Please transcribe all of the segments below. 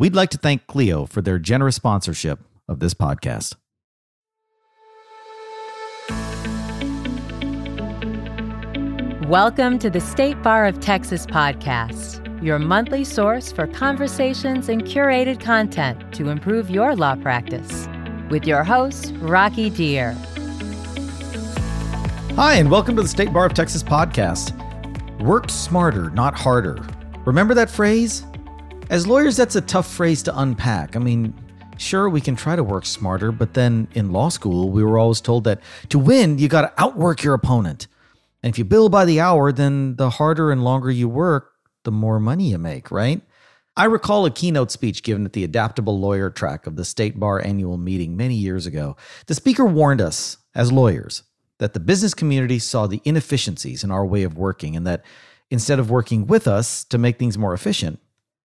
We'd like to thank Clio for their generous sponsorship of this podcast. Welcome to the State Bar of Texas podcast, your monthly source for conversations and curated content to improve your law practice. With your host, Rocky Dhir. Hi, and welcome to the State Bar of Texas podcast. Work smarter, not harder. Remember that phrase? As lawyers, that's a tough phrase to unpack. I mean, sure, we can try to work smarter, but then in law school, we were always told that to win, you got to outwork your opponent. And if you bill by the hour, then the harder and longer you work, the more money you make, right? I recall a keynote speech given at the Adaptable Lawyer track of the State Bar annual meeting many years ago. The speaker warned us, as lawyers, that the business community saw the inefficiencies in our way of working and that instead of working with us to make things more efficient,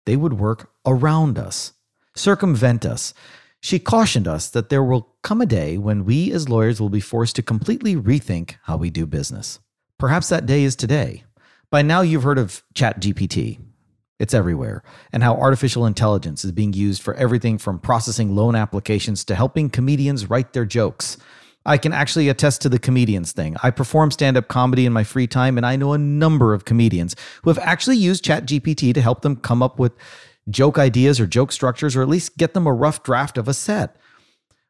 they would work around us, circumvent us. She cautioned us that there will come a day when we as lawyers will be forced to completely rethink how we do business. Perhaps that day is today. By now, you've heard of ChatGPT. It's everywhere, and how artificial intelligence is being used for everything from processing loan applications to helping comedians write their jokes. I can actually attest to the comedians thing. I perform stand up comedy in my free time, and I know a number of comedians who have actually used ChatGPT to help them come up with joke ideas or joke structures, or at least get them a rough draft of a set.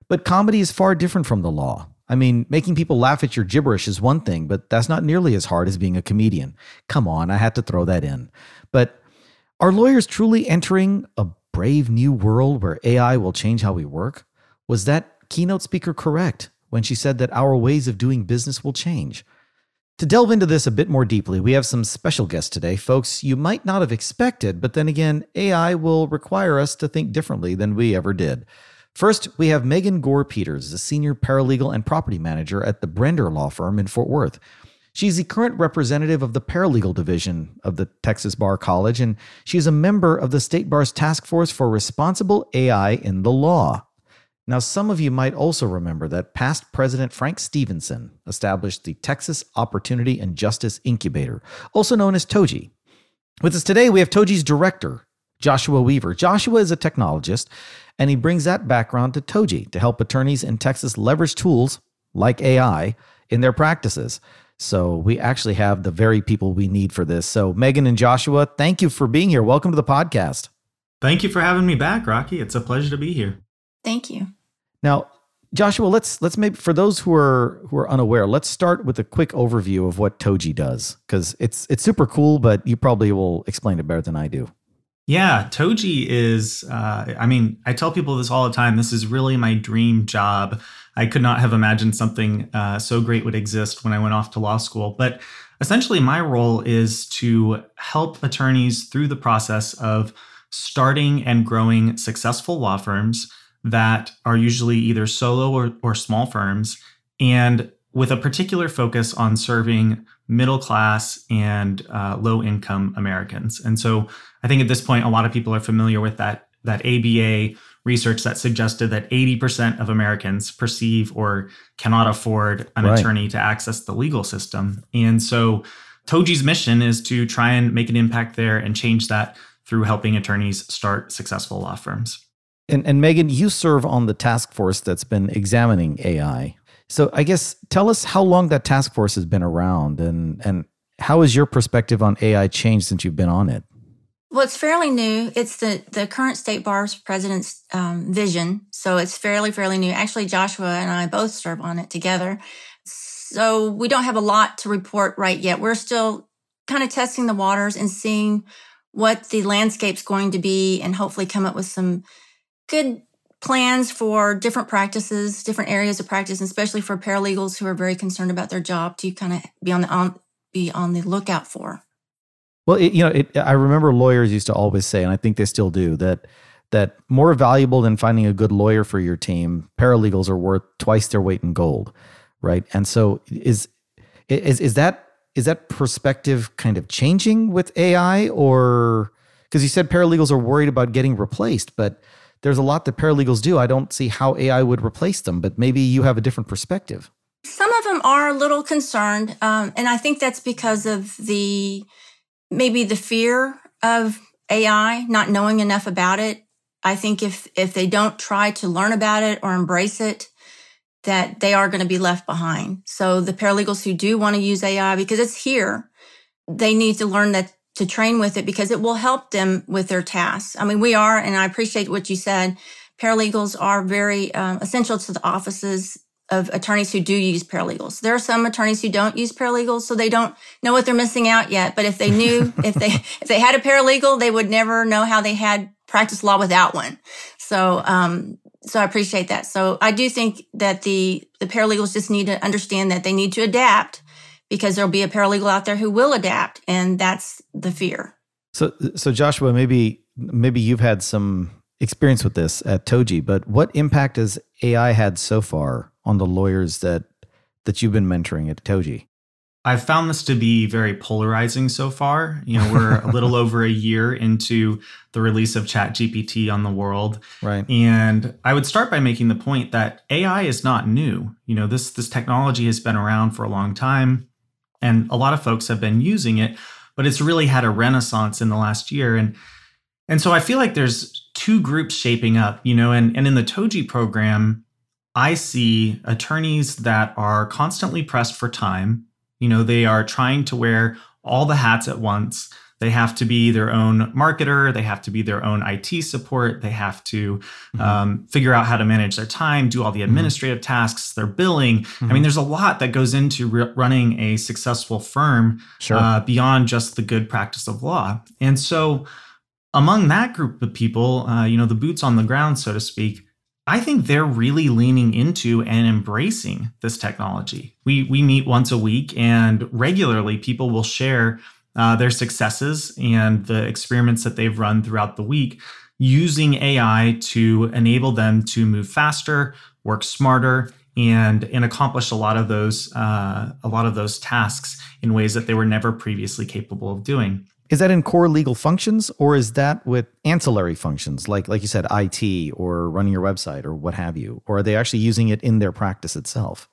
But comedy is far different from the law. I mean, making people laugh at your gibberish is one thing, but that's not nearly as hard as being a comedian. Come on, I had to throw that in. But are lawyers truly entering a brave new world where AI will change how we work? Was that keynote speaker correct when she said that our ways of doing business will change? To delve into this a bit more deeply, we have some special guests today, folks you might not have expected, but then again, AI will require us to think differently than we ever did. First, we have Megan Goor-Peters, a senior paralegal and property manager at the Brender Law Firm in Fort Worth. She's the current representative of the paralegal division of the Texas Bar College, and she's a member of the State Bar's Task Force for Responsible AI in the Law. Now, some of you might also remember that past President Frank Stevenson established the Texas Opportunity and Justice Incubator, also known as TOJI. With us today, we have TOJI's director, Joshua Weaver. Joshua is a technologist and he brings that background to TOJI to help attorneys in Texas leverage tools like AI in their practices. So we actually have the very people we need for this. So, Megan and Joshua, thank you for being here. Welcome to the podcast. Thank you for having me back, Rocky. It's a pleasure to be here. Thank you. Now, Joshua, let's let's maybe for those who are who are unaware, let's start with a quick overview of what TOJI does because it's it's super cool, but you probably will explain it better than I do. Yeah, TOJI is, uh, I mean, I tell people this all the time. This is really my dream job. I could not have imagined something uh, so great would exist when I went off to law school. But essentially, my role is to help attorneys through the process of starting and growing successful law firms that are usually either solo or, or small firms and with a particular focus on serving middle class and uh, low income Americans. And so I think at this point, a lot of people are familiar with that, that ABA research that suggested that 80% of Americans perceive or cannot afford an right. attorney to access the legal system. And so TOJI's mission is to try and make an impact there and change that through helping attorneys start successful law firms. And, and Megan, you serve on the task force that's been examining AI. So I guess tell us how long that task force has been around and and how has your perspective on AI changed since you've been on it? Well, it's fairly new. It's the, the current state bar's president's um, vision. So it's fairly, fairly new. Actually, Joshua and I both serve on it together. So we don't have a lot to report right yet. We're still kind of testing the waters and seeing what the landscape's going to be and hopefully come up with some good plans for different practices, different areas of practice, especially for paralegals who are very concerned about their job to kind of be on the on, be on the lookout for. Well, it, you know, it, I remember lawyers used to always say, and I think they still do, that that more valuable than finding a good lawyer for your team, paralegals are worth twice their weight in gold, right? And so, is is is that is that perspective kind of changing with AI, or because you said paralegals are worried about getting replaced, but there's a lot that paralegals do. I don't see how AI would replace them, but maybe you have a different perspective. Some of them are a little concerned, um, and I think that's because of the maybe the fear of AI, not knowing enough about it. I think if if they don't try to learn about it or embrace it, that they are going to be left behind. So the paralegals who do want to use AI because it's here, they need to learn that to train with it because it will help them with their tasks. I mean, we are, and I appreciate what you said. Paralegals are very um, essential to the offices of attorneys who do use paralegals. There are some attorneys who don't use paralegals, so they don't know what they're missing out yet. But if they knew, if they if they had a paralegal, they would never know how they had practiced law without one. So um, so I appreciate that. So I do think that the the paralegals just need to understand that they need to adapt because there'll be a paralegal out there who will adapt, and that's the fear. So so Joshua, maybe maybe you've had some experience with this at TOJI, but what impact has AI had so far on the lawyers that that you've been mentoring at TOJI? I've found this to be very polarizing so far. You know, we're a little over a year into the release of ChatGPT on the world. Right. And I would start by making the point that AI is not new. You know, this this technology has been around for a long time and a lot of folks have been using it, but it's really had a renaissance in the last year and and so I feel like there's two groups shaping up, you know, and and in the TOJI program, I see attorneys that are constantly pressed for time you know, they are trying to wear all the hats at once. They have to be their own marketer. They have to be their own IT support. They have to mm-hmm. um, figure out how to manage their time, do all the mm-hmm. administrative mm-hmm. tasks, their billing. Mm-hmm. I mean, mm-hmm. there's a lot that goes into re- running a successful firm sure. uh, beyond just the good practice of law. And so, among that group of people, uh, you know, the boots on the ground, so to speak, I think they're really leaning into and embracing this technology. We we meet once a week, and regularly people will share uh, their successes and the experiments that they've run throughout the week using AI to enable them to move faster, work smarter, and and accomplish a lot of those uh, a lot of those tasks in ways that they were never previously capable of doing. Is that in core legal functions or is that with ancillary functions like like you said IT or running your website or what have you or are they actually using it in their practice itself?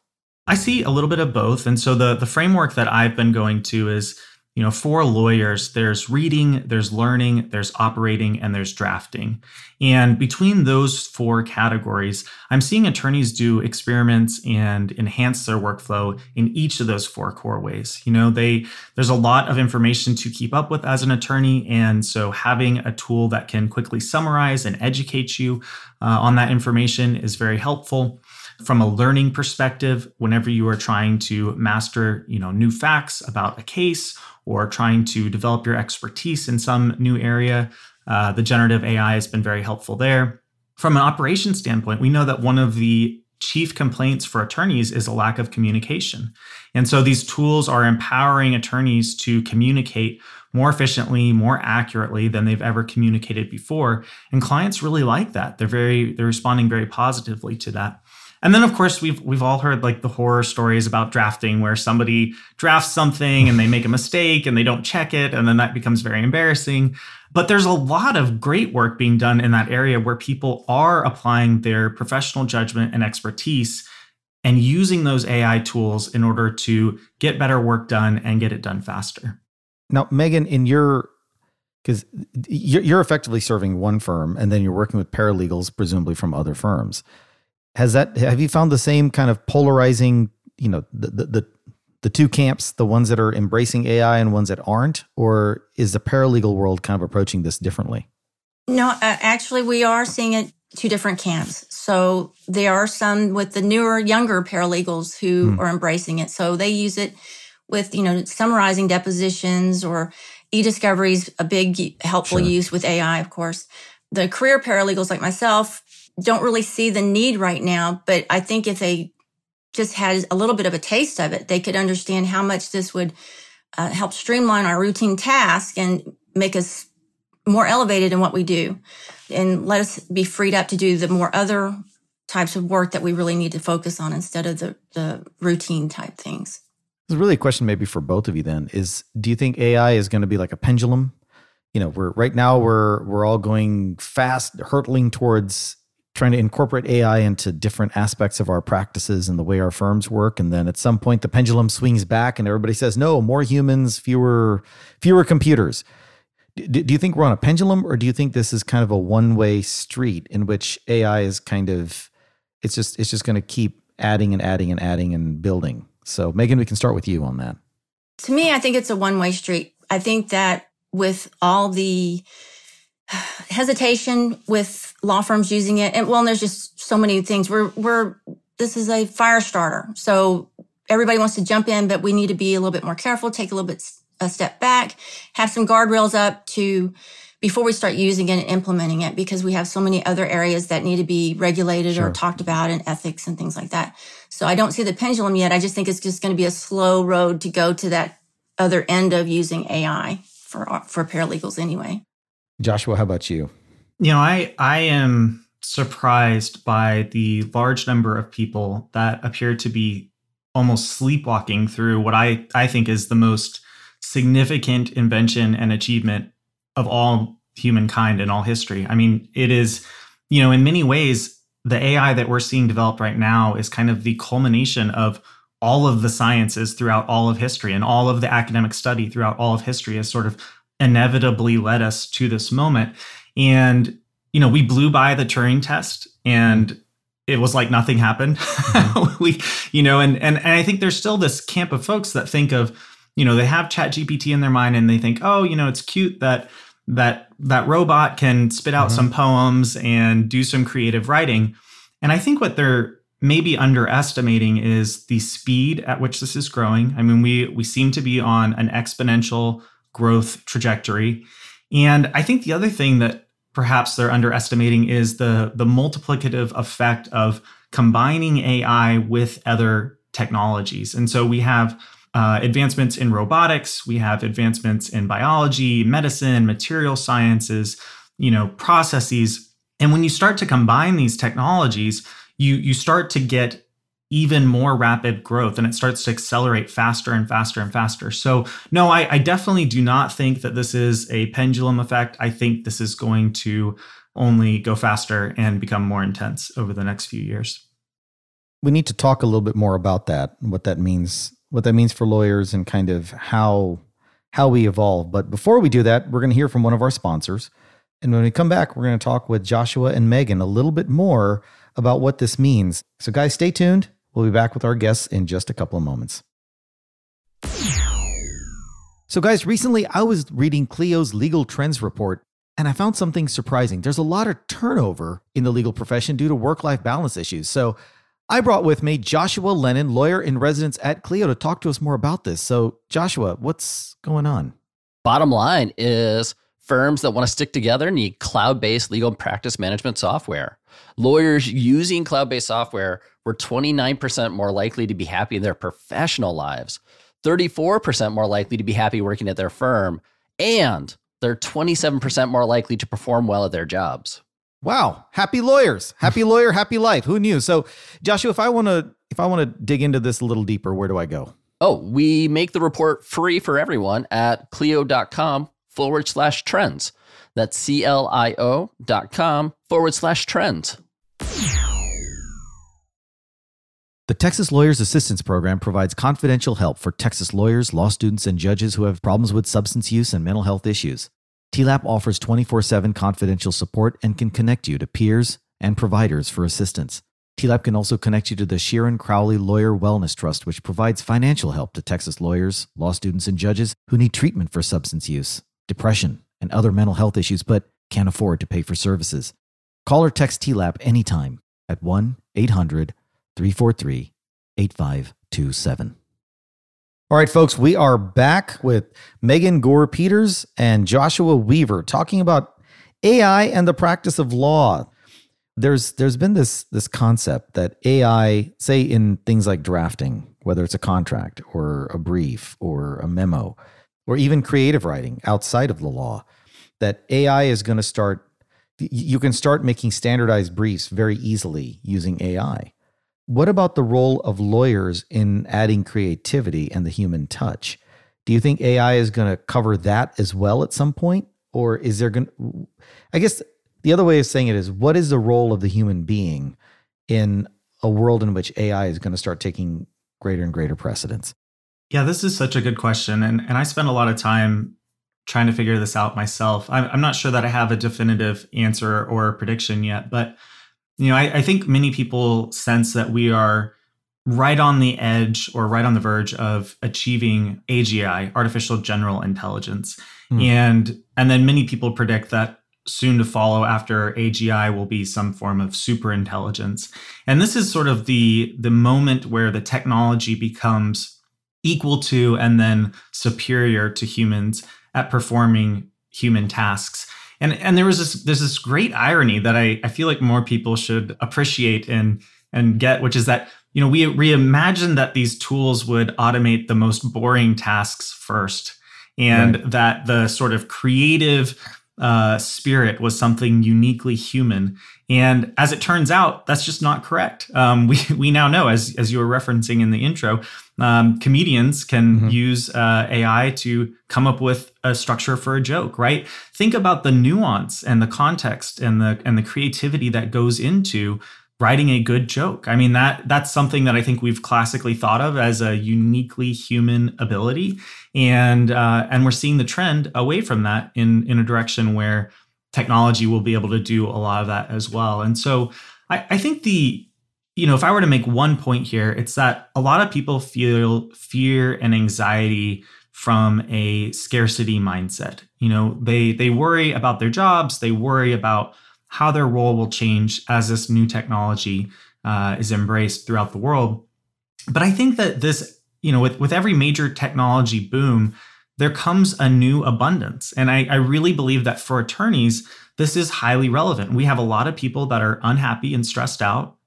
I see a little bit of both and so the the framework that I've been going to is you know, for lawyers, there's reading, there's learning, there's operating, and there's drafting. And between those four categories, I'm seeing attorneys do experiments and enhance their workflow in each of those four core ways. You know, they there's a lot of information to keep up with as an attorney, and so having a tool that can quickly summarize and educate you uh, on that information is very helpful from a learning perspective whenever you are trying to master you know new facts about a case or trying to develop your expertise in some new area, uh, the generative AI has been very helpful there. From an operations standpoint, we know that one of the chief complaints for attorneys is a lack of communication. And so these tools are empowering attorneys to communicate more efficiently, more accurately than they've ever communicated before. And clients really like that. They're very they're responding very positively to that. And then of course we've we've all heard like the horror stories about drafting where somebody drafts something and they make a mistake and they don't check it and then that becomes very embarrassing. But there's a lot of great work being done in that area where people are applying their professional judgment and expertise and using those AI tools in order to get better work done and get it done faster. Now, Megan, in your because you're effectively serving one firm and then you're working with paralegals, presumably from other firms has that have you found the same kind of polarizing you know the, the the the, two camps the ones that are embracing ai and ones that aren't? Or is the paralegal world kind of approaching this differently? No uh, actually we are seeing it two different camps. So there are some with the newer younger paralegals who hmm. are embracing it. So they use it with you know summarizing depositions or e-discoveries a big helpful sure. use with ai of course. The career paralegals like myself don't really see the need right now. But I think if they just had a little bit of a taste of it, they could understand how much this would uh, help streamline our routine task and make us more elevated in what we do and let us be freed up to do the more other types of work that we really need to focus on instead of the, the routine type things. Is really a question maybe for both of you then is do you think AI is going to be like a pendulum? You know, we're right now we're we're all going fast, hurtling towards trying to incorporate AI into different aspects of our practices and the way our firms work. And then at some point, the pendulum swings back, and everybody says, "No, more humans, fewer fewer computers." do, you think we're on a pendulum or do you think this is kind of a one-way street in which AI is kind of it's just it's just going to keep adding and adding and adding and building. So Megan, we can start with you on that. To me, I think it's a one-way street. I think that with all the hesitation with law firms using it, and well, and there's just so many things. We're we're this is a fire starter, so everybody wants to jump in, but we need to be a little bit more careful, take a little bit a step back, have some guardrails up to before we start using it and implementing it because we have so many other areas that need to be regulated sure. or talked about in ethics and things like that. So I don't see the pendulum yet. I just think it's just going to be a slow road to go to that other end of using AI for for paralegals anyway. Joshua, how about you? You know, I I am surprised by the large number of people that appear to be almost sleepwalking through what I I think is the most significant invention and achievement of all humankind in all history. I mean, it is, you know, in many ways, the AI that we're seeing developed right now is kind of the culmination of all of the sciences throughout all of history and all of the academic study throughout all of history is sort of inevitably led us to this moment. And, you know, we blew by the Turing test and it was like nothing happened. Mm-hmm. we, you know, and, and and I think there's still this camp of folks that think of, you know, they have Chat GPT in their mind and they think, oh, you know, it's cute that that that robot can spit out mm-hmm. some poems and do some creative writing. And I think what they're maybe underestimating is the speed at which this is growing. I mean, we we seem to be on an exponential growth trajectory. And I think the other thing that perhaps they're underestimating is the the multiplicative effect of combining AI with other technologies. And so we have uh, advancements in robotics, we have advancements in biology, medicine, material sciences, you know, processes. And when you start to combine these technologies, you you start to get even more rapid growth and it starts to accelerate faster and faster and faster. So, no, I, I, definitely do not think that this is a pendulum effect. I think this is going to only go faster and become more intense over the next few years. We need to talk a little bit more about that, what that means what that means for lawyers and kind of how how we evolve. But before we do that, we're going to hear from one of our sponsors. And when we come back, we're going to talk with Joshua and Megan a little bit more about what this means. So, guys, stay tuned. We'll be back with our guests in just a couple of moments. So, guys, recently I was reading Clio's legal trends report and I found something surprising. There's a lot of turnover in the legal profession due to work life balance issues. So, I brought with me Joshua Lenon, lawyer in residence at Clio, to talk to us more about this. So, Joshua, what's going on? Bottom line is firms that want to stick together need cloud based legal practice management software. Lawyers using cloud based software were 29% more likely to be happy in their professional lives, 34% more likely to be happy working at their firm, and they're 27% more likely to perform well at their jobs. Wow, happy lawyers, happy lawyer, happy life. Who knew? So, Joshua, if I want to if I want to dig into this a little deeper, where do I go? Oh, we make the report free for everyone at clio.com forward slash trends. That's C L I O dot com forward slash trends. The Texas Lawyers Assistance Program provides confidential help for Texas lawyers, law students, and judges who have problems with substance use and mental health issues. TLAP offers 24 7 confidential support and can connect you to peers and providers for assistance. TLAP can also connect you to the Sharon Crowley Lawyer Wellness Trust, which provides financial help to Texas lawyers, law students, and judges who need treatment for substance use, depression, and other mental health issues but can't afford to pay for services. Call or text TLAP anytime at 1 800 343 8527. All right, folks, we are back with Megan Goor-Peters and Joshua Weaver talking about AI and the practice of law. There's there's been this this concept that AI, say in things like drafting, whether it's a contract or a brief or a memo, or even creative writing outside of the law, that AI is going to start you can start making standardized briefs very easily using AI. What about the role of lawyers in adding creativity and the human touch? Do you think AI is going to cover that as well at some point? Or is there going to, I guess the other way of saying it is, what is the role of the human being in a world in which AI is going to start taking greater and greater precedence? Yeah, this is such a good question. And, and I spend a lot of time trying to figure this out myself. I'm, I'm not sure that I have a definitive answer or prediction yet, but you know, I, I think many people sense that we are right on the edge or right on the verge of achieving AGI, artificial general intelligence. Mm. And and then many people predict that soon to follow after AGI will be some form of super intelligence. And this is sort of the the moment where the technology becomes equal to and then superior to humans at performing human tasks. And and there was this there's this great irony that I, I feel like more people should appreciate and and get, which is that you know we reimagined that these tools would automate the most boring tasks first, and right. that the sort of creative uh, spirit was something uniquely human. And as it turns out, that's just not correct. Um, we we now know, as as you were referencing in the intro, um, comedians can mm-hmm. use uh, AI to come up with a structure for a joke. Right? Think about the nuance and the context and the and the creativity that goes into writing a good joke. I mean that that's something that I think we've classically thought of as a uniquely human ability, and uh, and we're seeing the trend away from that in in a direction where technology will be able to do a lot of that as well. And so I, I think the you know if I were to make one point here, it's that a lot of people feel fear and anxiety from a scarcity mindset. You know they they worry about their jobs, they worry about how their role will change as this new technology uh, is embraced throughout the world. But I think that this, you know, with, with every major technology boom, there comes a new abundance. And I, I really believe that for attorneys, this is highly relevant. We have a lot of people that are unhappy and stressed out.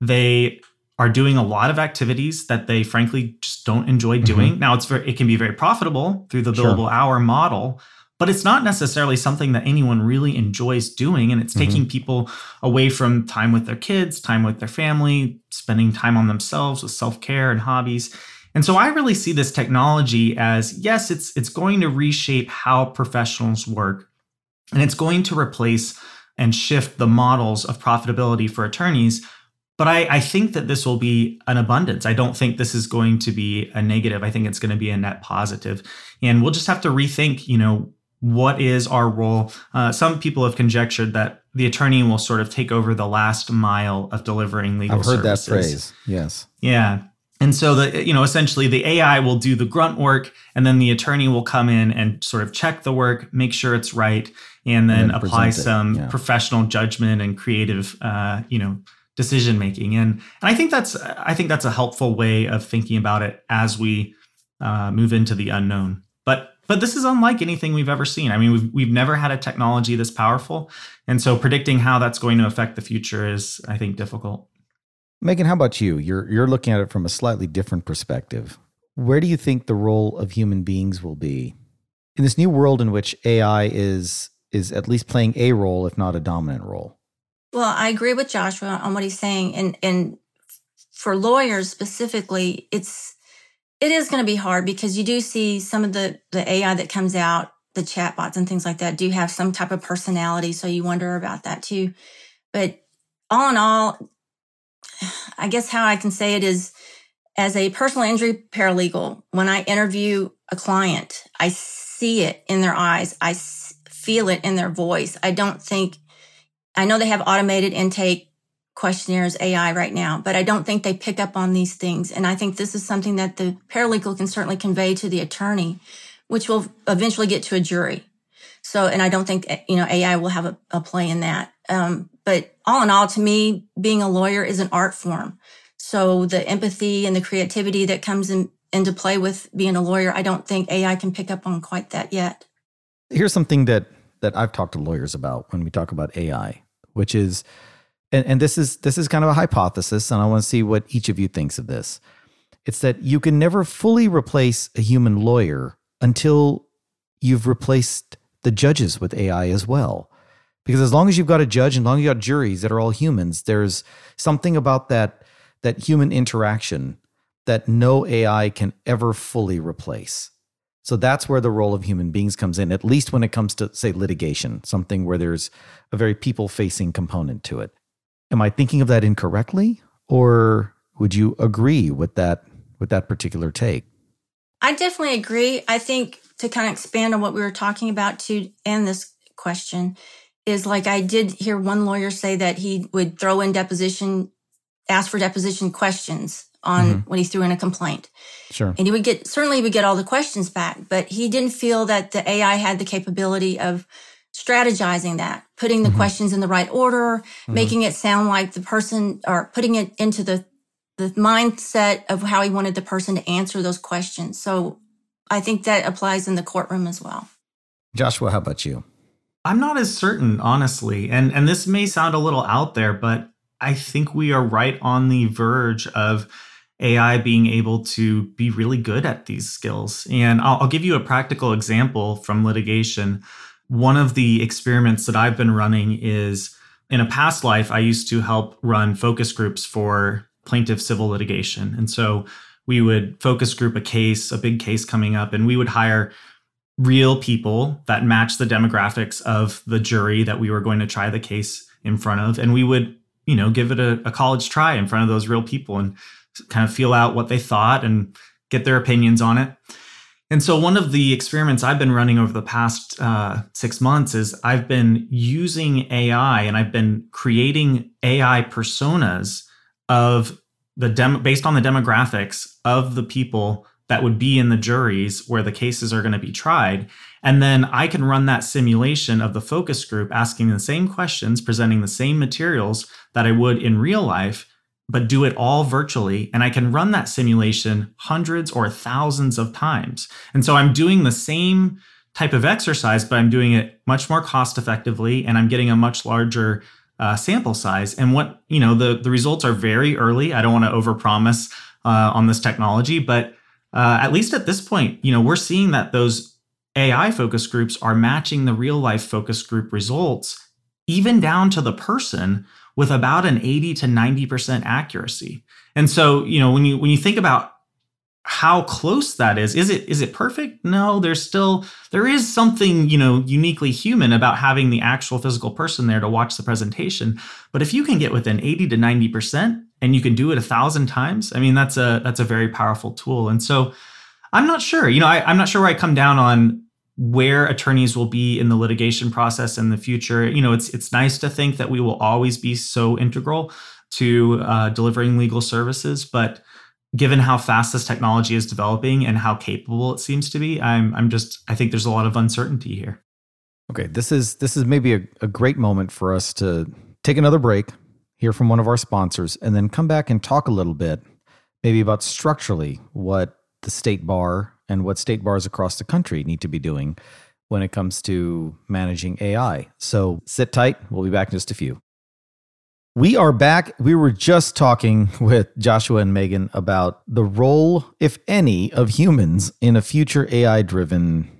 They are doing a lot of activities that they frankly just don't enjoy mm-hmm. doing. Mm-hmm. Now it's very, it can be very profitable through the billable sure. hour model, but it's not necessarily something that anyone really enjoys doing. And it's mm-hmm. taking people away from time with their kids, time with their family, spending time on themselves with self care and hobbies. And so I really see this technology as yes, it's it's going to reshape how professionals work, and it's going to replace and shift the models of profitability for attorneys. But I, I think that this will be an abundance. I don't think this is going to be a negative. I think it's going to be a net positive. And we'll just have to rethink, you know, what is our role? Uh, some people have conjectured that the attorney will sort of take over the last mile of delivering legal I've heard services. that phrase. Yes. Yeah. And so the you know essentially the AI will do the grunt work and then the attorney will come in and sort of check the work, make sure it's right, and then, and then apply some yeah. professional judgment and creative uh, you know decision making. And and I think that's I think that's a helpful way of thinking about it as we uh, move into the unknown. But but this is unlike anything we've ever seen. I mean, we've we've never had a technology this powerful, and so predicting how that's going to affect the future is, I think, difficult. Megan, how about you? You're you're looking at it from a slightly different perspective. Where do you think the role of human beings will be in this new world in which AI is is at least playing a role, if not a dominant role? Well, I agree with Joshua on what he's saying, and and for lawyers specifically, it's it is going to be hard because you do see some of the, the AI that comes out, the chatbots and things like that do have some type of personality. So you wonder about that too. But all in all, I guess how I can say it is as a personal injury paralegal, when I interview a client, I see it in their eyes. I feel it in their voice. I don't think, I know they have automated intake questionnaires AI right now, but I don't think they pick up on these things. And I think this is something that the paralegal can certainly convey to the attorney, which will eventually get to a jury. So, and I don't think, you know, AI will have a, a play in that. Um, but all in all, to me, being a lawyer is an art form. So the empathy and the creativity that comes in, into play with being a lawyer, I don't think AI can pick up on quite that yet. Here's something that that I've talked to lawyers about when we talk about AI, which is and, and this is this is kind of a hypothesis, and I want to see what each of you thinks of this. It's that you can never fully replace a human lawyer until you've replaced the judges with AI as well. Because as long as you've got a judge and long as you've got juries that are all humans, there's something about that that human interaction that no AI can ever fully replace. So that's where the role of human beings comes in, at least when it comes to, say, litigation, something where there's a very people facing component to it. Am I thinking of that incorrectly? Or would you agree with that with that particular take? I definitely agree. I think to kind of expand on what we were talking about to end this question is like I did hear one lawyer say that he would throw in deposition, ask for deposition questions on mm-hmm. when he threw in a complaint. Sure. And he would get certainly he would get all the questions back, but he didn't feel that the AI had the capability of strategizing that, putting the mm-hmm. questions in the right order, mm-hmm. making it sound like the person or putting it into the the mindset of how he wanted the person to answer those questions. So I think that applies in the courtroom as well. Joshua, how about you? I'm not as certain, honestly. And and this may sound a little out there, but I think we are right on the verge of AI being able to be really good at these skills. And I'll, I'll give you a practical example from litigation. One of the experiments that I've been running is in a past life, I used to help run focus groups for plaintiff civil litigation. And so we would focus group a case, a big case coming up, and we would hire real people that match the demographics of the jury that we were going to try the case in front of. And we would, you know, give it a, a college try in front of those real people and kind of feel out what they thought and get their opinions on it. And so, one of the experiments I've been running over the past uh, six months is I've been using AI and I've been creating AI personas of the dem- based on the demographics of the people that would be in the juries where the cases are going to be tried. And then I can run that simulation of the focus group asking the same questions, presenting the same materials that I would in real life but do it all virtually. And I can run that simulation hundreds or thousands of times. And so I'm doing the same type of exercise, but I'm doing it much more cost effectively and I'm getting a much larger uh, sample size. And what, you know, the, the results are very early. I don't want to overpromise uh, on this technology, but uh, at least at this point, you know, we're seeing that those AI focus groups are matching the real life focus group results, even down to the person with about an 80 to 90% accuracy. And so, you know, when you when you think about how close that is, is it is it perfect? No, there's still there is something, you know, uniquely human about having the actual physical person there to watch the presentation. But if you can get within 80 to 90% and you can do it a thousand times, I mean that's a that's a very powerful tool. And so I'm not sure. You know, I, I'm not sure where I come down on where attorneys will be in the litigation process in the future. You know, it's it's nice to think that we will always be so integral to uh, delivering legal services, but given how fast this technology is developing and how capable it seems to be, I'm I'm just I think there's a lot of uncertainty here. Okay, this is this is maybe a, a great moment for us to take another break, hear from one of our sponsors, and then come back and talk a little bit, maybe about structurally what the state bar and what state bars across the country need to be doing when it comes to managing AI. So sit tight. We'll be back in just a few. We are back. We were just talking with Joshua and Megan about the role, if any, of humans in a future AI driven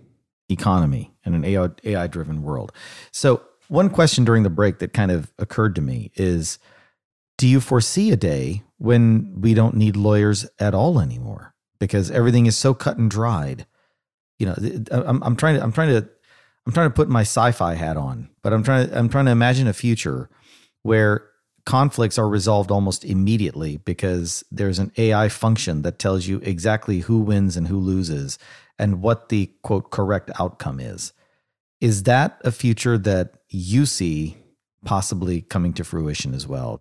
economy and an AI driven world. So, one question during the break that kind of occurred to me is Do you foresee a day when we don't need lawyers at all anymore? Because everything is so cut and dried. You know, I'm, I'm trying to, I'm trying to, I'm trying to put my sci-fi hat on, but I'm trying to, I'm trying to imagine a future where conflicts are resolved almost immediately because there's an AI function that tells you exactly who wins and who loses and what the quote correct outcome is. Is that a future that you see possibly coming to fruition as well?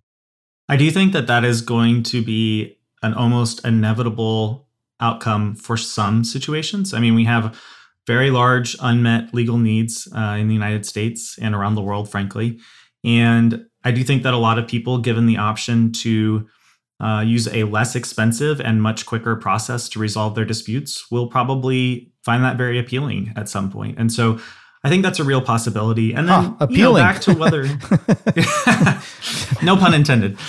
I do think that that is going to be an almost inevitable outcome for some situations. I mean, we have very large unmet legal needs uh, in the United States and around the world, frankly. And I do think that a lot of people, given the option to uh, use a less expensive and much quicker process to resolve their disputes, will probably find that very appealing at some point. And so I think that's a real possibility. And then appealing. You know, back to whether, no pun intended.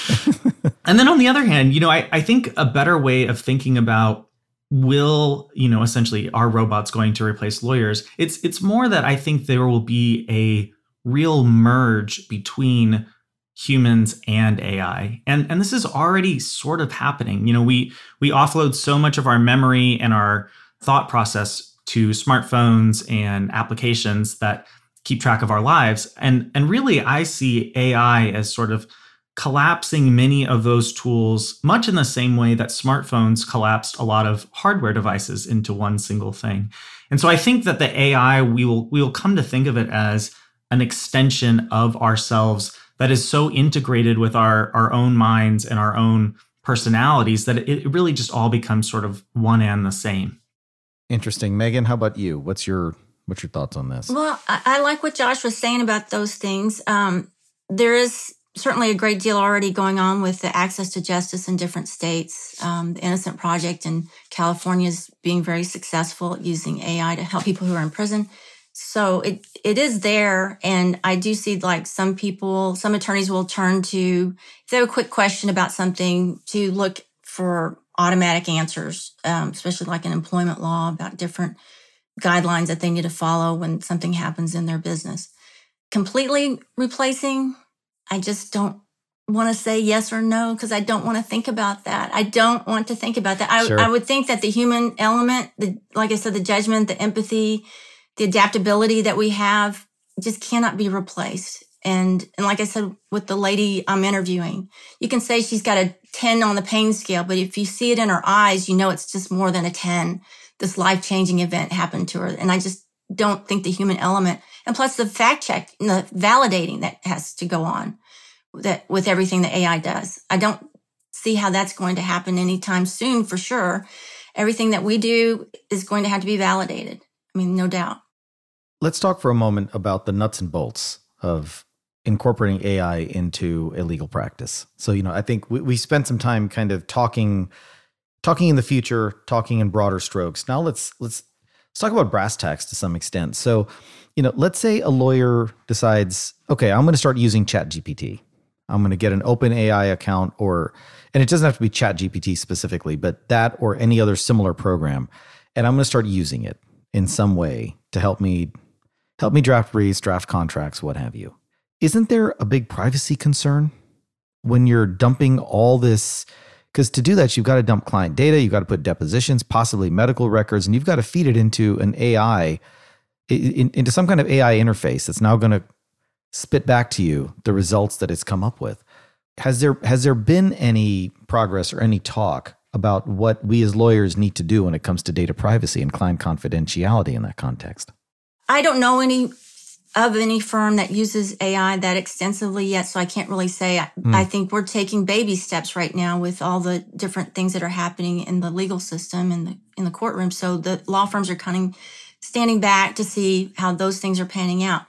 And then on the other hand, you know, I, I think a better way of thinking about will you know essentially are robots going to replace lawyers? It's it's more that i think there will be a real merge between humans and ai and and this is already sort of happening. You know we we offload so much of our memory and our thought process to smartphones and applications that keep track of our lives. And and really i see ai as sort of collapsing many of those tools much in the same way that smartphones collapsed a lot of hardware devices into one single thing. And so I think that the AI we will we will come to think of it as an extension of ourselves that is so integrated with our our own minds and our own personalities that it, it really just all becomes sort of one and the same. Interesting. Megan, how about you? What's your what's your thoughts on this? Well, I, I like what Josh was saying about those things. Um, there is certainly a great deal already going on with the access to justice in different states. Um, the Innocent Project in California is being very successful using AI to help people who are in prison. So it it is there, and I do see like some people, some attorneys will turn to if they have a quick question about something to look for automatic answers, um, especially like in employment law about different guidelines that they need to follow when something happens in their business. Completely replacing I just don't want to say yes or no because I don't want to think about that. I don't want to think about that. I, sure. I would think that the human element, the, like I said, the judgment, the empathy, the adaptability that we have just cannot be replaced. And, and like I said, with the lady I'm interviewing, you can say she's got a 10 on the pain scale, but if you see it in her eyes, you know, it's just more than a 10. This life changing event happened to her. And I just don't think the human element and plus the fact check and the validating that has to go on that with everything that AI does. I don't see how that's going to happen anytime soon for sure. Everything that we do is going to have to be validated. I mean, no doubt. Let's talk for a moment about the nuts and bolts of incorporating AI into a legal practice. So, you know, I think we, we spent some time kind of talking talking in the future, talking in broader strokes. Now let's let's let's talk about brass tacks to some extent. So, you know, let's say a lawyer decides, okay, I'm going to start using ChatGPT. I'm going to get an open AI account or, and it doesn't have to be Chat GPT specifically, but that or any other similar program. And I'm going to start using it in some way to help me, help me draft briefs, draft contracts, what have you. Isn't there a big privacy concern when you're dumping all this? Because to do that, you've got to dump client data, you've got to put depositions, possibly medical records, and you've got to feed it into an AI, into some kind of AI interface that's now going to spit back to you the results that it's come up with. Has there has there been any progress or any talk about what we as lawyers need to do when it comes to data privacy and client confidentiality in that context? I don't know any of any firm that uses AI that extensively yet, so I can't really say. Mm. I think we're taking baby steps right now with all the different things that are happening in the legal system and the in the courtroom. So the law firms are kind of standing back to see how those things are panning out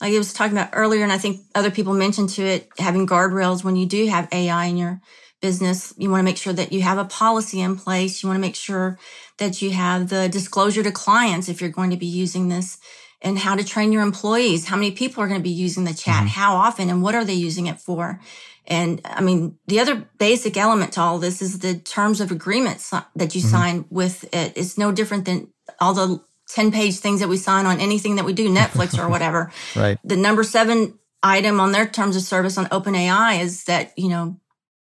like I was talking about earlier, and I think other people mentioned to it, having guardrails when you do have AI in your business. You want to make sure that you have a policy in place. You want to make sure that you have the disclosure to clients if you're going to be using this and how to train your employees. How many people are going to be using the chat? Mm-hmm. How often and what are they using it for? And I mean, the other basic element to all this is the terms of agreement that you mm-hmm. sign with it. It's no different than all the 10 page things that we sign on anything that we do, Netflix or whatever. right. The number seven item on their terms of service on OpenAI is that, you know,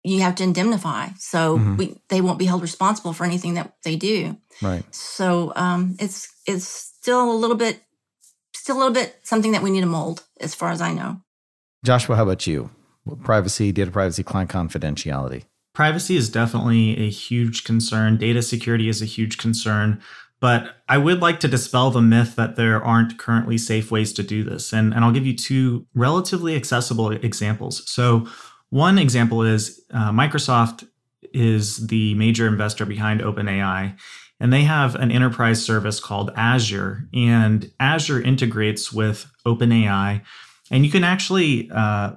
you have to indemnify. So mm-hmm. we, they won't be held responsible for anything that they do. Right. So, um, it's, it's still a little bit, still a little bit something that we need to mold as far as I know. Joshua, how about you? Privacy, data privacy, client confidentiality. Privacy is definitely a huge concern. Data security is a huge concern. But I would like to dispel the myth that there aren't currently safe ways to do this. And, and I'll give you two relatively accessible examples. So, one example is uh, Microsoft is the major investor behind OpenAI, and they have an enterprise service called Azure. And Azure integrates with OpenAI, and you can actually, uh,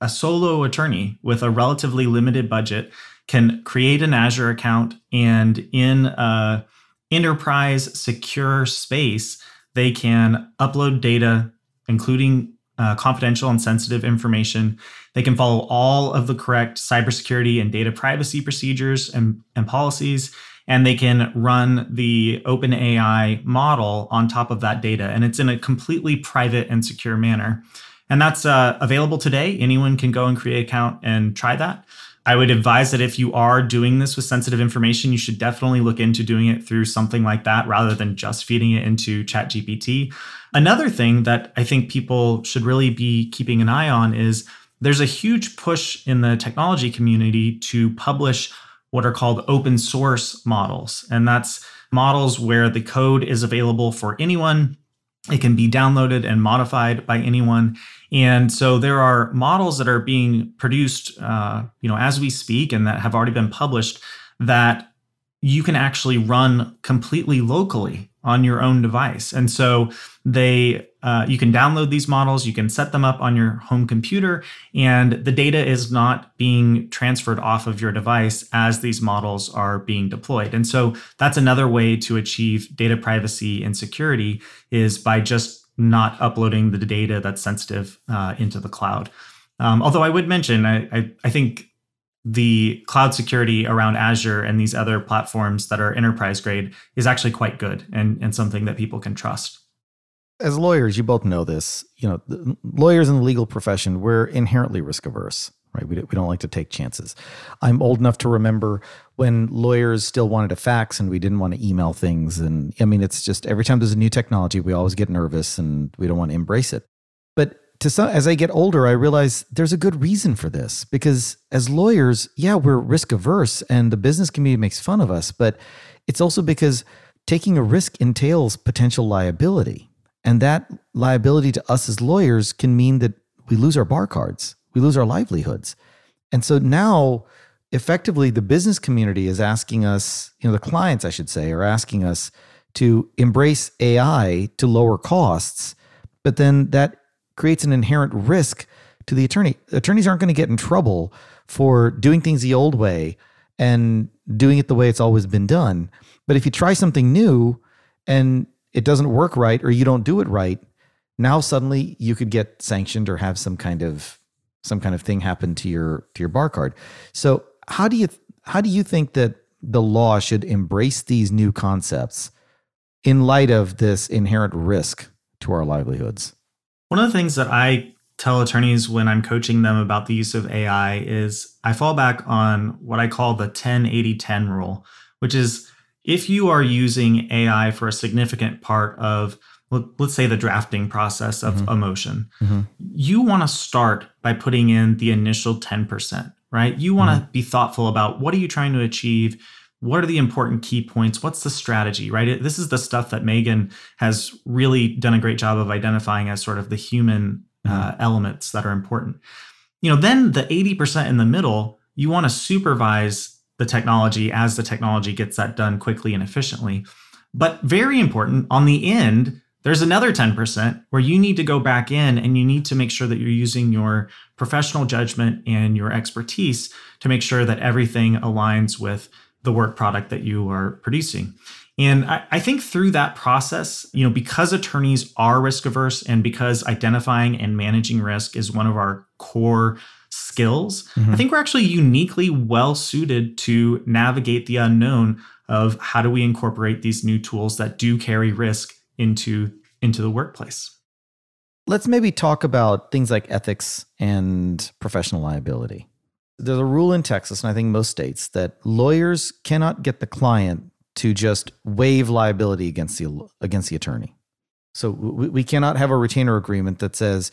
a solo attorney with a relatively limited budget can create an Azure account and in a enterprise secure space, they can upload data, including uh, confidential and sensitive information. They can follow all of the correct cybersecurity and data privacy procedures and, and policies. And they can run the OpenAI model on top of that data. And it's in a completely private and secure manner. And that's uh, available today. Anyone can go and create an account and try that. I would advise that if you are doing this with sensitive information, you should definitely look into doing it through something like that rather than just feeding it into ChatGPT. Another thing that I think people should really be keeping an eye on is there's a huge push in the technology community to publish what are called open source models. And that's models where the code is available for anyone. It can be downloaded and modified by anyone. And so there are models that are being produced, uh, you know, as we speak, and that have already been published that you can actually run completely locally on your own device. And so they uh, you can download these models, you can set them up on your home computer, and the data is not being transferred off of your device as these models are being deployed. And so that's another way to achieve data privacy and security is by just not uploading the data that's sensitive uh, into the cloud. Um, although I would mention, I, I, I think the cloud security around Azure and these other platforms that are enterprise grade is actually quite good and, and something that people can trust. As lawyers, you both know this. You know, lawyers in the legal profession, we're inherently risk averse, right? We, we don't like to take chances. I'm old enough to remember when lawyers still wanted to fax and we didn't want to email things. And I mean, it's just every time there's a new technology, we always get nervous and we don't want to embrace it. But to some, as I get older, I realize there's a good reason for this because as lawyers, yeah, we're risk averse and the business community makes fun of us, but it's also because taking a risk entails potential liability. And that liability to us as lawyers can mean that we lose our bar cards, we lose our livelihoods. And so now, effectively, the business community is asking us, you know, the clients, I should say, are asking us to embrace AI to lower costs. But then that creates an inherent risk to the attorney. Attorneys aren't going to get in trouble for doing things the old way and doing it the way it's always been done. But if you try something new and it doesn't work right or you don't do it right, now suddenly you could get sanctioned or have some kind of some kind of thing happen to your to your bar card. So how do you how do you think that the law should embrace these new concepts in light of this inherent risk to our livelihoods? One of the things that I tell attorneys when I'm coaching them about the use of AI is I fall back on what I call the 10 80 10 rule, which is if you are using AI for a significant part of let's say the drafting process of mm-hmm. a motion, mm-hmm. you want to start by putting in the initial 10%, right? You want to mm-hmm. be thoughtful about what are you trying to achieve? What are the important key points? What's the strategy, right? This is the stuff that Megan has really done a great job of identifying as sort of the human uh, mm-hmm. elements that are important. You know, then the 80% in the middle, you want to supervise the technology as the technology gets that done quickly and efficiently. But very important, on the end, there's another 10% where you need to go back in and you need to make sure that you're using your professional judgment and your expertise to make sure that everything aligns with the work product that you are producing. And I, I, think through that process, you know, because attorneys are risk averse and because identifying and managing risk is one of our core skills, mm-hmm. I think we're actually uniquely well suited to navigate the unknown of how do we incorporate these new tools that do carry risk into into the workplace. Let's maybe talk about things like ethics and professional liability. There's a rule in Texas, and I think most states, that lawyers cannot get the client to just waive liability against the against the attorney. So we, we cannot have a retainer agreement that says,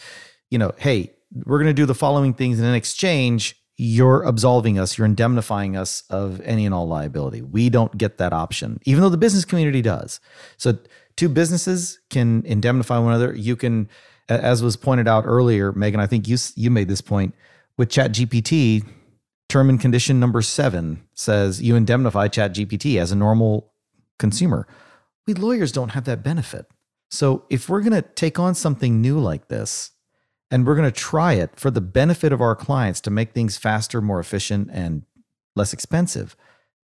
you know, hey, we're going to do the following things, and in exchange, you're absolving us, you're indemnifying us of any and all liability. We don't get that option, even though the business community does. So, two businesses can indemnify one another. You can, as was pointed out earlier, Megan, I think you you made this point with ChatGPT. Term and condition number seven says you indemnify ChatGPT as a normal consumer. We lawyers don't have that benefit. So, if we're going to take on something new like this, and we're going to try it for the benefit of our clients to make things faster, more efficient, and less expensive.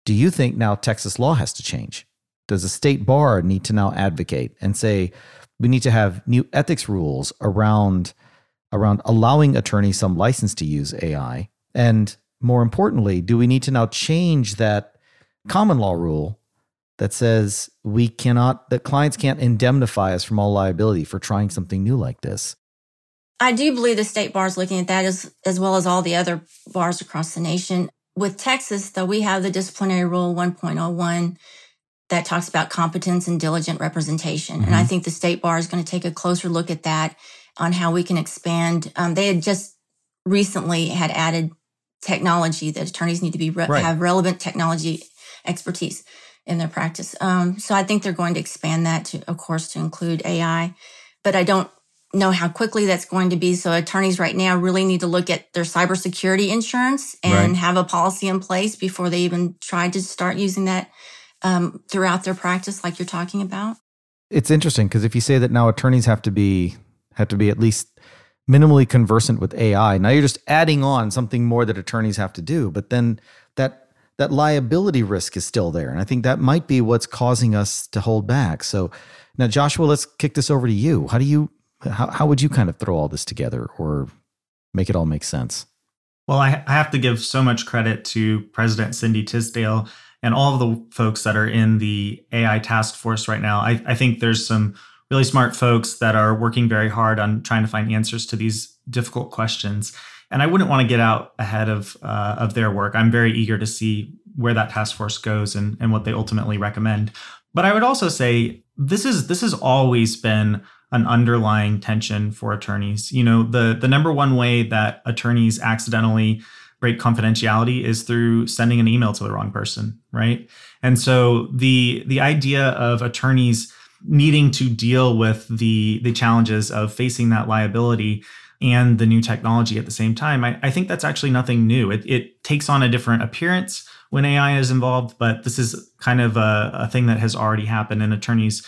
Do you think now Texas law has to change? Does the state bar need to now advocate and say we need to have new ethics rules around around allowing attorneys some license to use AI? And more importantly, do we need to now change that common law rule that says we cannot that clients can't indemnify us from all liability for trying something new like this? I do believe the state bar is looking at that as, as well as all the other bars across the nation. With Texas, though, we have the disciplinary rule 1.01 that talks about competence and diligent representation. Mm-hmm. And I mm-hmm. think the state bar is going to take a closer look at that on how we can expand. Um, they had just recently had added technology that attorneys need to be re- Right. have relevant technology expertise in their practice. Um, so I think they're going to expand that to, of course, to include AI, but I don't know how quickly that's going to be. So attorneys right now really need to look at their cybersecurity insurance and Right. have a policy in place before they even try to start using that um, throughout their practice, like you're talking about. It's interesting because if you say that now attorneys have to be have to be at least minimally conversant with AI, now you're just adding on something more that attorneys have to do. But then that that liability risk is still there, and I think that might be what's causing us to hold back. So now, Joshua, let's kick this over to you. How do you how how would you kind of throw all this together or make it all make sense? Well, I, I have to give so much credit to President Cindy Tisdale and all of the folks that are in the AI task force right now. I, I think there's some really smart folks that are working very hard on trying to find answers to these difficult questions. And I wouldn't want to get out ahead of uh, of their work. I'm very eager to see where that task force goes and, and what they ultimately recommend. But I would also say this is this has always been an underlying tension for attorneys. You know, the the number one way that attorneys accidentally break confidentiality is through sending an email to the wrong person, right? And so the the idea of attorneys needing to deal with the the challenges of facing that liability and the new technology at the same time, I, I think that's actually nothing new. It, it takes on a different appearance when AI is involved, but this is kind of a, a thing that has already happened, and attorneys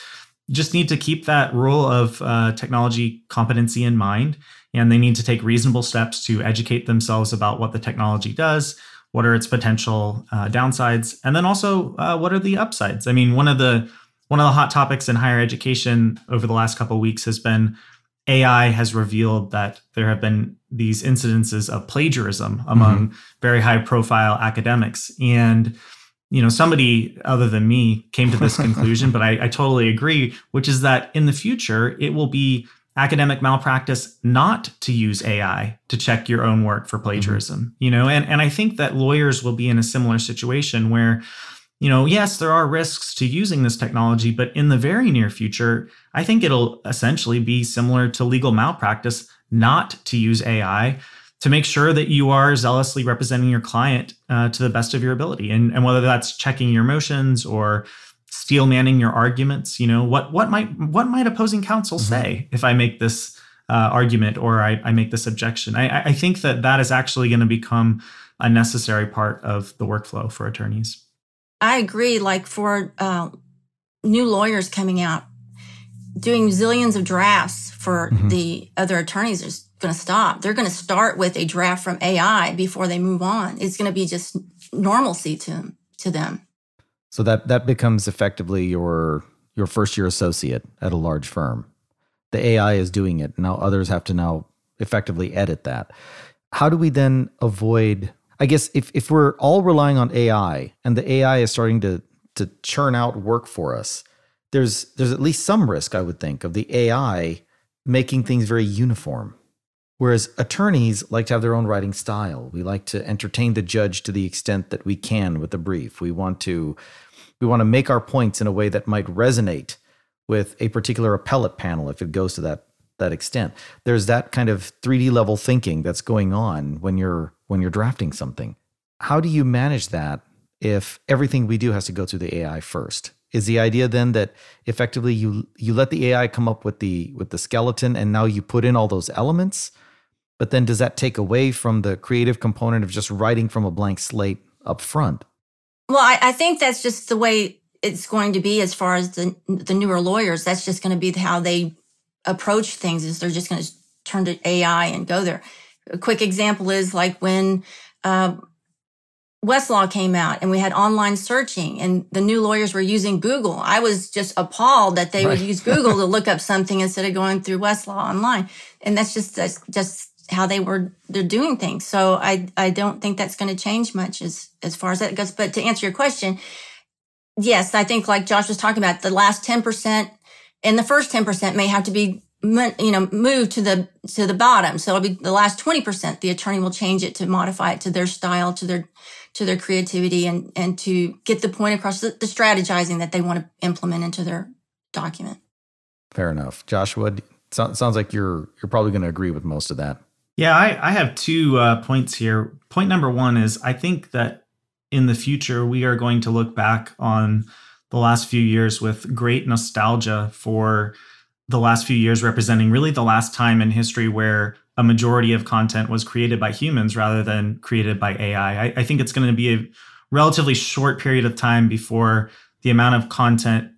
just need to keep that rule of uh, technology competency in mind and they need to take reasonable steps to educate themselves about what the technology does what are its potential uh, downsides and then also uh, what are the upsides i mean one of the one of the hot topics in higher education over the last couple of weeks has been ai has revealed that there have been these incidences of plagiarism among mm-hmm. very high profile academics. And you know somebody other than me came to this conclusion but I, I totally agree which is that in the future it will be academic malpractice not to use ai to check your own work for mm-hmm. plagiarism you know? And, and i think that lawyers will be in a similar situation where you know yes there are risks to using this technology but in the very near future i think it'll essentially be similar to legal malpractice not to use ai to make sure that you are zealously representing your client uh, to the best of your ability. And, and whether that's checking your motions or steel manning your arguments you know what what might what might opposing counsel say if i make this uh, argument or I, I make this objection? I, I think that that is actually going to become a necessary part of the workflow for attorneys I agree. Like for uh, new lawyers coming out, doing zillions of drafts for Mhm. the other attorneys is going to stop. They're going to start with a draft from AI before they move on. It's going to be just normalcy to them. To them. So that that becomes effectively your your first year associate at a large firm. The AI is doing it. Now others have to now effectively edit that. How do we then avoid I guess if if we're all relying on AI and the AI is starting to to churn out work for us, there's there's at least some risk I would think of the AI making things very uniform. Whereas attorneys like to have their own writing style. We like to entertain the judge to the extent that we can with the brief. We want to we want to make our points in a way that might resonate with a particular appellate panel if it goes to that that extent. There's that kind of 3D level thinking that's going on when you're when you're drafting something. How do you manage that if everything we do has to go through the AI first? Is the idea then that effectively you you let the AI come up with the with the skeleton and now you put in all those elements? But then does that take away from the creative component of just writing from a blank slate up front? Well, I, I think that's just the way it's going to be as far as the the newer lawyers. That's just going to be how they approach things. Is they're just going to turn to AI and go there. A quick example is like when uh, Westlaw came out and we had online searching, and the new lawyers were using Google. I was just appalled that they Right. would use Google to look up something instead of going through Westlaw online. And that's just that's just how they were they're doing things. So I I don't think that's going to change much as as far as that goes. But to answer your question, yes, I think like Josh was talking about, the last ten percent and the first ten percent may have to be you know move to the to the bottom. So it'll be the last twenty percent. The attorney will change it to modify it to their style, to their to their creativity, and and to get the point across the, the strategizing that they want to implement into their document. Fair enough. Joshua, d- so- sounds like you're you're probably going to agree with most of that. Yeah, I, I have two uh, points here. Point number one is I think that in the future, we are going to look back on the last few years with great nostalgia for the last few years representing really the last time in history where a majority of content was created by humans rather than created by AI. I, I think it's going to be a relatively short period of time before the amount of content,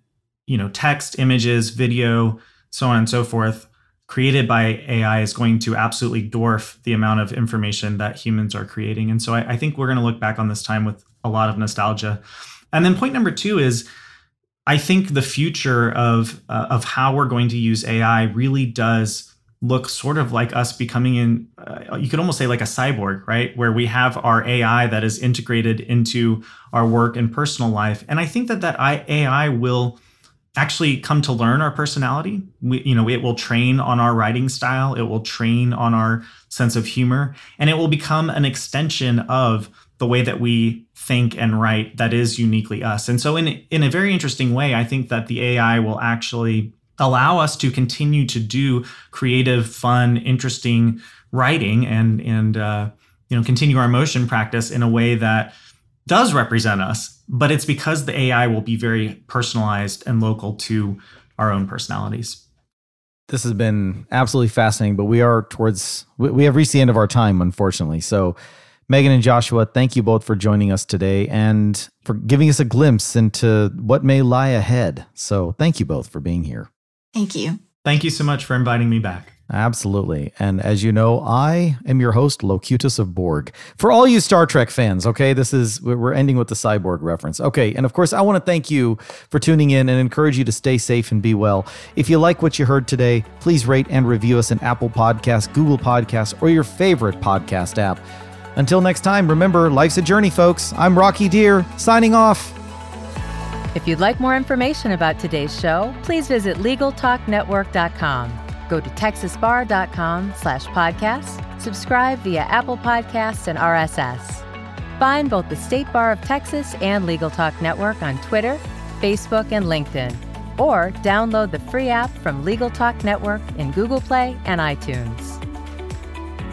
you know, text, images, video, so on and so forth, created by AI is going to absolutely dwarf the amount of information that humans are creating. And so I, I think we're going to look back on this time with a lot of nostalgia. And then point number two is I think the future of uh, of how we're going to use AI really does look sort of like us becoming in uh, you could almost say like a cyborg right? Where we have our ai that is integrated into our work and personal life. And i think that that ai will actually come to learn our personality. We, you know it will train on our writing style. It will train on our sense of humor. And it will become an extension of the way that we think and write that is uniquely us. And so in in a very interesting way, I think that the AI will actually allow us to continue to do creative, fun, interesting writing and and uh, you know continue our motion practice in a way that does represent us. But it's because the AI will be very personalized and local to our own personalities. This has been absolutely fascinating, but we are towards we have reached the end of our time, unfortunately. So Megan and Joshua, thank you both for joining us today and for giving us a glimpse into what may lie ahead. So, thank you both for being here. Thank you. Thank you so much for inviting me back. Absolutely. And as you know, I am your host, Locutus of Borg. For all you Star Trek fans, okay, this is, we're ending with the cyborg reference. Okay. And of course, I want to thank you for tuning in and encourage you to stay safe and be well. If you like what you heard today, please rate and review us in Apple Podcasts, Google Podcasts, or your favorite podcast app. Until next time, remember, life's a journey, folks. I'm Rocky Dhir, signing off. If you'd like more information about today's show, please visit LegalTalkNetwork.com. Go to TexasBar.com slash podcast, subscribe via Apple Podcasts and RSS. Find both the State Bar of Texas and Legal Talk Network on Twitter, Facebook, and LinkedIn. Or download the free app from Legal Talk Network in Google Play and iTunes.